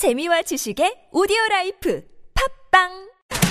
재미와 지식의 오디오 라이프 팟빵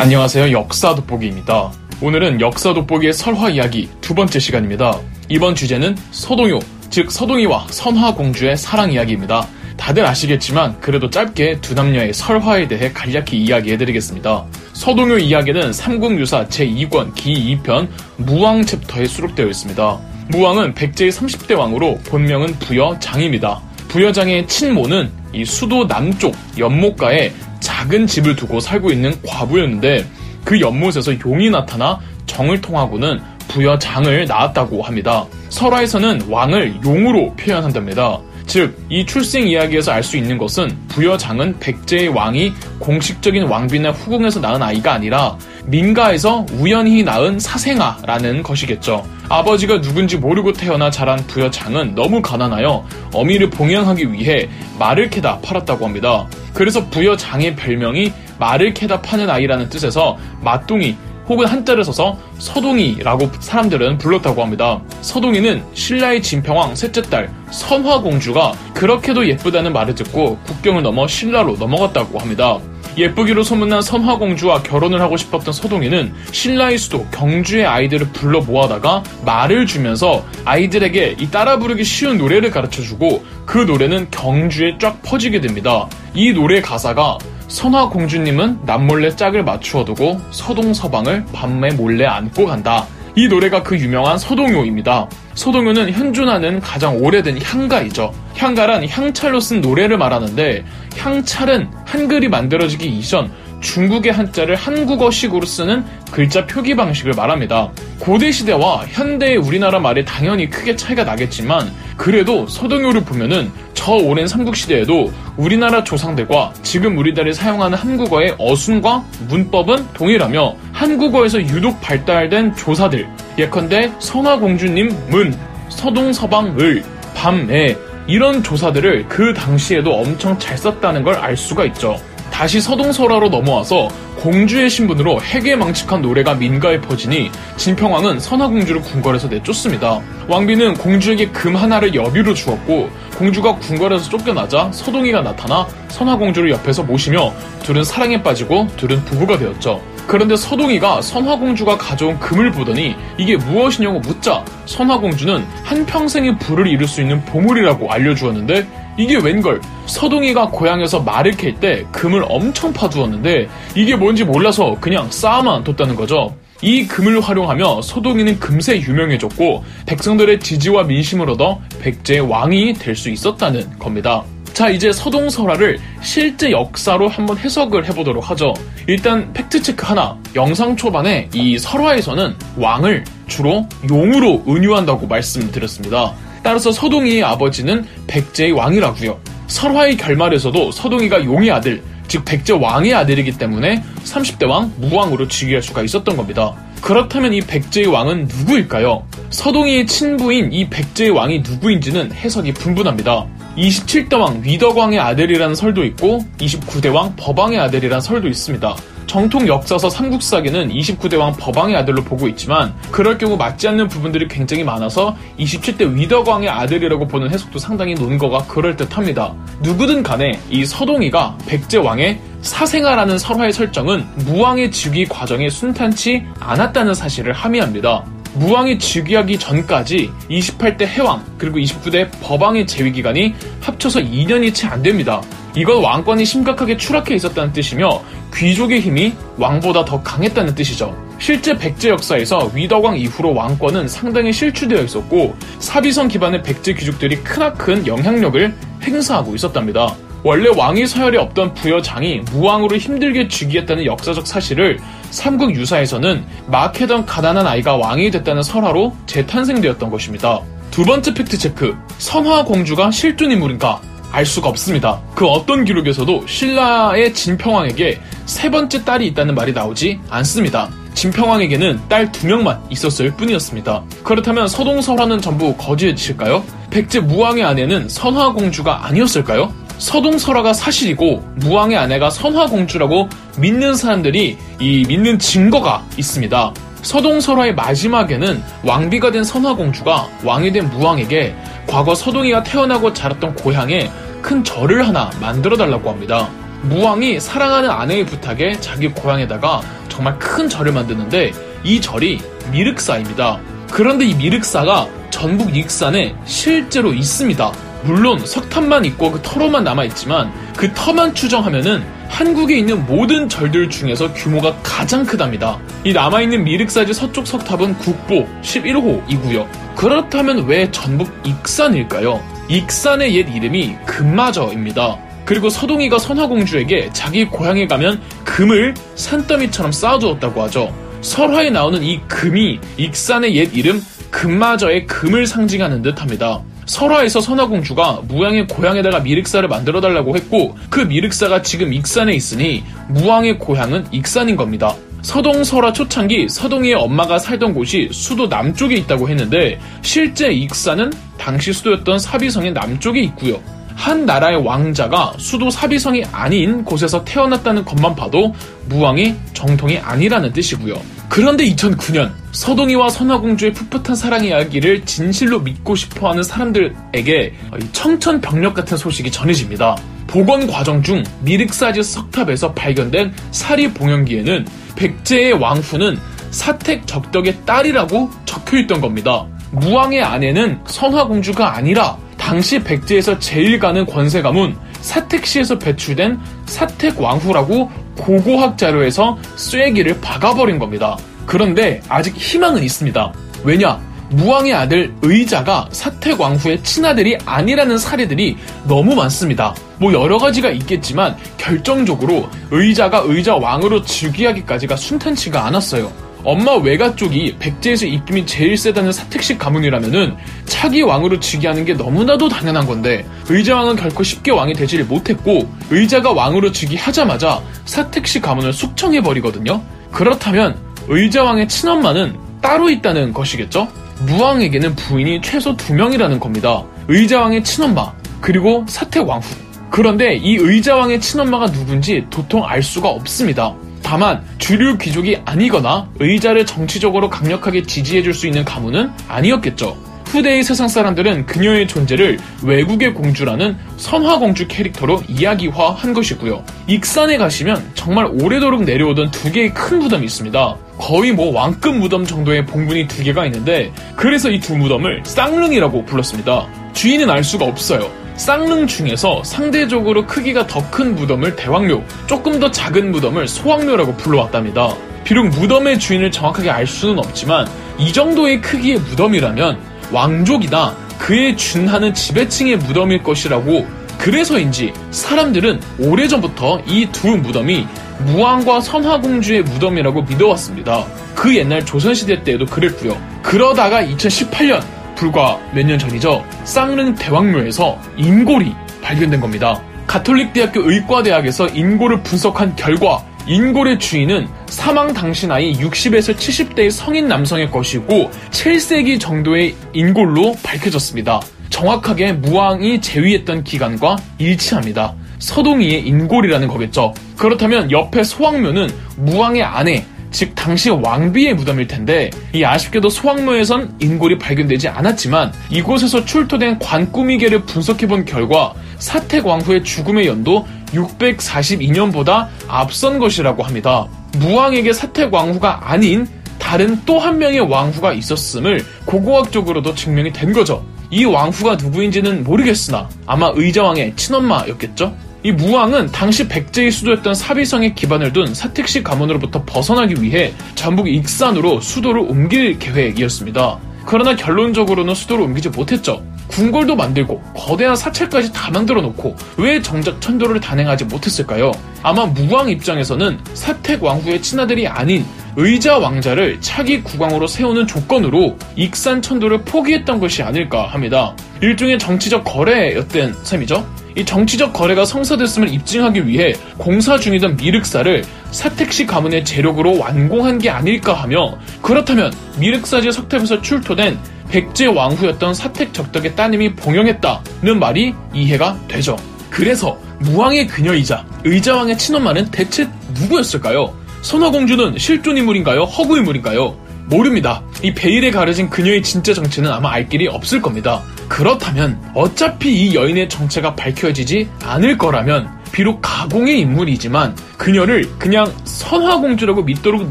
안녕하세요. 역사 돋보기입니다. 오늘은 역사 돋보기의 설화 이야기 두 번째 시간입니다. 이번 주제는 서동요, 즉 서동이와 선화 공주의 사랑 이야기입니다. 다들 아시겠지만 그래도 짧게 두 남녀의 설화에 대해 간략히 이야기해드리겠습니다. 서동요 이야기는 삼국유사 제2권 기이편 무왕 챕터에 수록되어 있습니다. 무왕은 백제의 30대 왕으로 본명은 부여 장입니다. 부여장의 친모는 이 수도 남쪽 연못가에 작은 집을 두고 살고 있는 과부였는데 그 연못에서 용이 나타나 정을 통하고는 부여 장을 낳았다고 합니다. 설화에서는 왕을 용으로 표현한답니다. 즉, 이 출생 이야기에서 알 수 있는 것은 부여장은 백제의 왕이 공식적인 왕비나 후궁에서 낳은 아이가 아니라 민가에서 우연히 낳은 사생아라는 것이겠죠. 아버지가 누군지 모르고 태어나 자란 부여장은 너무 가난하여 어미를 봉양하기 위해 말을 캐다 팔았다고 합니다. 그래서 부여장의 별명이 말을 캐다 파는 아이라는 뜻에서 마똥이 혹은 한자를 써서 서동이라고 사람들은 불렀다고 합니다. 서동이는 신라의 진평왕 셋째 딸 선화공주가 그렇게도 예쁘다는 말을 듣고 국경을 넘어 신라로 넘어갔다고 합니다. 예쁘기로 소문난 선화공주와 결혼을 하고 싶었던 서동이는 신라의 수도 경주의 아이들을 불러 모아다가 말을 주면서 아이들에게 이 따라 부르기 쉬운 노래를 가르쳐주고 그 노래는 경주에 쫙 퍼지게 됩니다. 이 노래 가사가 선화 공주님은 남몰래 짝을 맞추어 두고 서동 서방을 밤에 몰래 안고 간다. 이 노래가 그 유명한 서동요입니다. 서동요는 현존하는 가장 오래된 향가이죠. 향가란 향찰로 쓴 노래를 말하는데 향찰은 한글이 만들어지기 이전 중국의 한자를 한국어식으로 쓰는 글자 표기 방식을 말합니다. 고대 시대와 현대의 우리나라 말이 당연히 크게 차이가 나겠지만 그래도 서동요를 보면은 저 오랜 삼국시대에도 우리나라 조상들과 지금 우리들이 사용하는 한국어의 어순과 문법은 동일하며 한국어에서 유독 발달된 조사들 예컨대 선화공주님 문, 서동서방 을, 밤에 이런 조사들을 그 당시에도 엄청 잘 썼다는 걸 알 수가 있죠. 다시 서동설화로 넘어와서 공주의 신분으로 해괴망측한 노래가 민가에 퍼지니 진평왕은 선화공주를 궁궐에서 내쫓습니다. 왕비는 공주에게 금 하나를 여비로 주었고 공주가 궁궐에서 쫓겨나자 서동이가 나타나 선화공주를 옆에서 모시며 둘은 사랑에 빠지고 둘은 부부가 되었죠. 그런데 서동이가 선화공주가 가져온 금을 보더니 이게 무엇이냐고 묻자 선화공주는 한평생의 부를 이룰 수 있는 보물이라고 알려주었는데 이게 웬걸 서동이가 고향에서 말을 캘 때 금을 엄청 파두었는데 이게 뭔지 몰라서 그냥 쌓아만 뒀다는 거죠. 이 금을 활용하며 서동이는 금세 유명해졌고 백성들의 지지와 민심을 얻어 백제의 왕이 될 수 있었다는 겁니다. 자, 이제 서동설화를 실제 역사로 한번 해석을 해보도록 하죠. 일단 팩트체크 하나. 영상 초반에 이 설화에서는 왕을 주로 용으로 은유한다고 말씀드렸습니다. 따라서 서동이의 아버지는 백제의 왕이라고요. 설화의 결말에서도 서동이가 용의 아들, 즉 백제 왕의 아들이기 때문에 30대 왕 무왕으로 즉위할 수가 있었던 겁니다. 그렇다면 이 백제의 왕은 누구일까요? 서동이의 친부인 이 백제의 왕이 누구인지는 해석이 분분합니다. 27대 왕 위덕왕의 아들이라는 설도 있고 29대 왕 법왕의 아들이라는 설도 있습니다. 정통 역사서 삼국사기는 29대 왕 법왕의 아들로 보고 있지만 그럴 경우 맞지 않는 부분들이 굉장히 많아서 27대 위덕왕의 아들이라고 보는 해석도 상당히 논거가 그럴듯합니다. 누구든 간에 이 서동이가 백제왕의 사생아라는 설화의 설정은 무왕의 즉위 과정에 순탄치 않았다는 사실을 함의합니다. 무왕이 즉위하기 전까지 28대 해왕 그리고 29대 법왕의 재위 기간이 합쳐서 2년이 채 안 됩니다. 이건 왕권이 심각하게 추락해 있었다는 뜻이며 귀족의 힘이 왕보다 더 강했다는 뜻이죠. 실제 백제 역사에서 위덕왕 이후로 왕권은 상당히 실추되어 있었고 사비선 기반의 백제 귀족들이 크나큰 영향력을 행사하고 있었답니다. 원래 왕위 서열이 없던 부여장이 무왕으로 힘들게 즉위했다는 역사적 사실을 삼국 유사에서는 막해던 가난한 아이가 왕이 됐다는 설화로 재탄생되었던 것입니다. 두 번째 팩트 체크. 선화 공주가 실존 인물인가? 알 수가 없습니다. 그 어떤 기록에서도 신라의 진평왕에게 세 번째 딸이 있다는 말이 나오지 않습니다. 진평왕에게는 딸 두 명만 있었을 뿐이었습니다. 그렇다면 서동설화는 전부 거짓일까요? 백제 무왕의 아내는 선화공주가 아니었을까요? 서동설화가 사실이고 무왕의 아내가 선화공주라고 믿는 사람들이 이 믿는 증거가 있습니다. 서동설화의 마지막에는 왕비가 된 선화공주가 왕이 된 무왕에게 과거 서동이가 태어나고 자랐던 고향에 큰 절을 하나 만들어 달라고 합니다. 무왕이 사랑하는 아내의 부탁에 자기 고향에다가 정말 큰 절을 만드는데 이 절이 미륵사입니다. 그런데 이 미륵사가 전북 익산에 실제로 있습니다. 물론 석탑만 있고 그 터로만 남아있지만 그 터만 추정하면은 한국에 있는 모든 절들 중에서 규모가 가장 크답니다. 이 남아있는 미륵사지 서쪽 석탑은 국보 11호이고요. 그렇다면 왜 전북 익산일까요? 익산의 옛 이름이 금마저입니다. 그리고 서동이가 선화공주에게 자기 고향에 가면 금을 산더미처럼 쌓아두었다고 하죠. 설화에 나오는 이 금이 익산의 옛 이름 금마저의 금을 상징하는 듯 합니다. 설화에서 선화공주가 무왕의 고향에다가 미륵사를 만들어 달라고 했고 그 미륵사가 지금 익산에 있으니 무왕의 고향은 익산인 겁니다. 서동 설화 초창기 서동이의 엄마가 살던 곳이 수도 남쪽에 있다고 했는데 실제 익산은 당시 수도였던 사비성의 남쪽에 있고요. 한 나라의 왕자가 수도 사비성이 아닌 곳에서 태어났다는 것만 봐도 무왕의 정통이 아니라는 뜻이고요. 그런데 2009년 서동이와 선화공주의 풋풋한 사랑 이야기를 진실로 믿고 싶어하는 사람들에게 청천벽력 같은 소식이 전해집니다. 복원 과정 중 미륵사지 석탑에서 발견된 사리 봉연기에는 백제의 왕후는 사택 적덕의 딸이라고 적혀 있던 겁니다. 무왕의 아내는 선화공주가 아니라 당시 백제에서 제일 가는 권세 가문 사택시에서 배출된 사택 왕후라고 고고학 자료에서 쐐기를 박아버린 겁니다. 그런데 아직 희망은 있습니다. 왜냐? 무왕의 아들 의자가 사택 왕후의 친아들이 아니라는 사례들이 너무 많습니다. 뭐 여러 가지가 있겠지만 결정적으로 의자가 의자 왕으로 즉위하기까지가 순탄치가 않았어요. 엄마 외가 쪽이 백제에서 입김이 제일 세다는 사택식 가문이라면은 차기 왕으로 즉위하는 게 너무나도 당연한 건데 의자왕은 결코 쉽게 왕이 되지를 못했고 의자가 왕으로 즉위하자마자 사택식 가문을 숙청해 버리거든요. 그렇다면 의자왕의 친엄마는 따로 있다는 것이겠죠? 무왕에게는 부인이 최소 두 명이라는 겁니다. 의자왕의 친엄마 그리고 사택왕후. 그런데 이 의자왕의 친엄마가 누군지 도통 알 수가 없습니다. 다만 주류 귀족이 아니거나 의자를 정치적으로 강력하게 지지해줄 수 있는 가문은 아니었겠죠. 후대의 세상 사람들은 그녀의 존재를 외국의 공주라는 선화공주 캐릭터로 이야기화한 것이고요. 익산에 가시면 정말 오래도록 내려오던 두 개의 큰 무덤이 있습니다. 거의 뭐 왕급 무덤 정도의 봉분이 두 개가 있는데 그래서 이 두 무덤을 쌍릉이라고 불렀습니다. 주인은 알 수가 없어요. 쌍릉 중에서 상대적으로 크기가 더 큰 무덤을 대왕묘, 조금 더 작은 무덤을 소왕묘라고 불러왔답니다. 비록 무덤의 주인을 정확하게 알 수는 없지만 이 정도의 크기의 무덤이라면 왕족이나 그에 준하는 지배층의 무덤일 것이라고 그래서인지 사람들은 오래전부터 이 두 무덤이 무왕과 선화공주의 무덤이라고 믿어왔습니다. 그 옛날 조선시대 때에도 그랬고요. 그러다가 2018년 불과 몇 년 전이죠. 쌍릉 대왕묘에서 인골이 발견된 겁니다. 가톨릭대학교 의과대학에서 인골을 분석한 결과 인골의 주인은 사망 당시 나이 60에서 70대의 성인 남성의 것이고 7세기 정도의 인골로 밝혀졌습니다. 정확하게 무왕이 재위했던 기간과 일치합니다. 서동이의 인골이라는 거겠죠. 그렇다면 옆에 소왕묘는 무왕의 아내, 즉 당시 왕비의 무덤일 텐데 이 아쉽게도 소왕묘에선 인골이 발견되지 않았지만 이곳에서 출토된 관꾸미계를 분석해본 결과 사택 왕후의 죽음의 연도 642년보다 앞선 것이라고 합니다. 무왕에게 사택 왕후가 아닌 다른 또 한 명의 왕후가 있었음을 고고학적으로도 증명이 된 거죠. 이 왕후가 누구인지는 모르겠으나 아마 의자왕의 친엄마였겠죠? 이 무왕은 당시 백제의 수도였던 사비성에 기반을 둔 사택시 가문으로부터 벗어나기 위해 전북 익산으로 수도를 옮길 계획이었습니다. 그러나 결론적으로는 수도를 옮기지 못했죠. 궁궐도 만들고 거대한 사찰까지 다 만들어 놓고 왜 정작 천도를 단행하지 못했을까요? 아마 무왕 입장에서는 사택 왕후의 친아들이 아닌 의자 왕자를 차기 국왕으로 세우는 조건으로 익산 천도를 포기했던 것이 아닐까 합니다. 일종의 정치적 거래였던 셈이죠. 이 정치적 거래가 성사됐음을 입증하기 위해 공사 중이던 미륵사를 사택시 가문의 재력으로 완공한 게 아닐까 하며 그렇다면 미륵사지 석탑에서 출토된 백제 왕후였던 사택 적덕의 따님이 봉영했다는 말이 이해가 되죠. 그래서 무왕의 그녀이자 의자왕의 친엄마는 대체 누구였을까요? 선화공주는 실존 인물인가요? 허구 인물인가요? 모릅니다. 이 베일에 가려진 그녀의 진짜 정체는 아마 알 길이 없을 겁니다. 그렇다면 어차피 이 여인의 정체가 밝혀지지 않을 거라면 비록 가공의 인물이지만 그녀를 그냥 선화공주라고 믿도록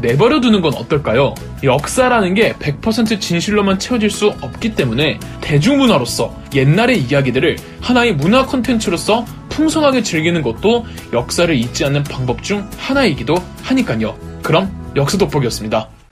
내버려 두는 건 어떨까요? 역사라는 게 100% 진실로만 채워질 수 없기 때문에 대중문화로서 옛날의 이야기들을 하나의 문화 콘텐츠로서 풍성하게 즐기는 것도 역사를 잊지 않는 방법 중 하나이기도 하니까요. 그럼 역사 돋보기였습니다.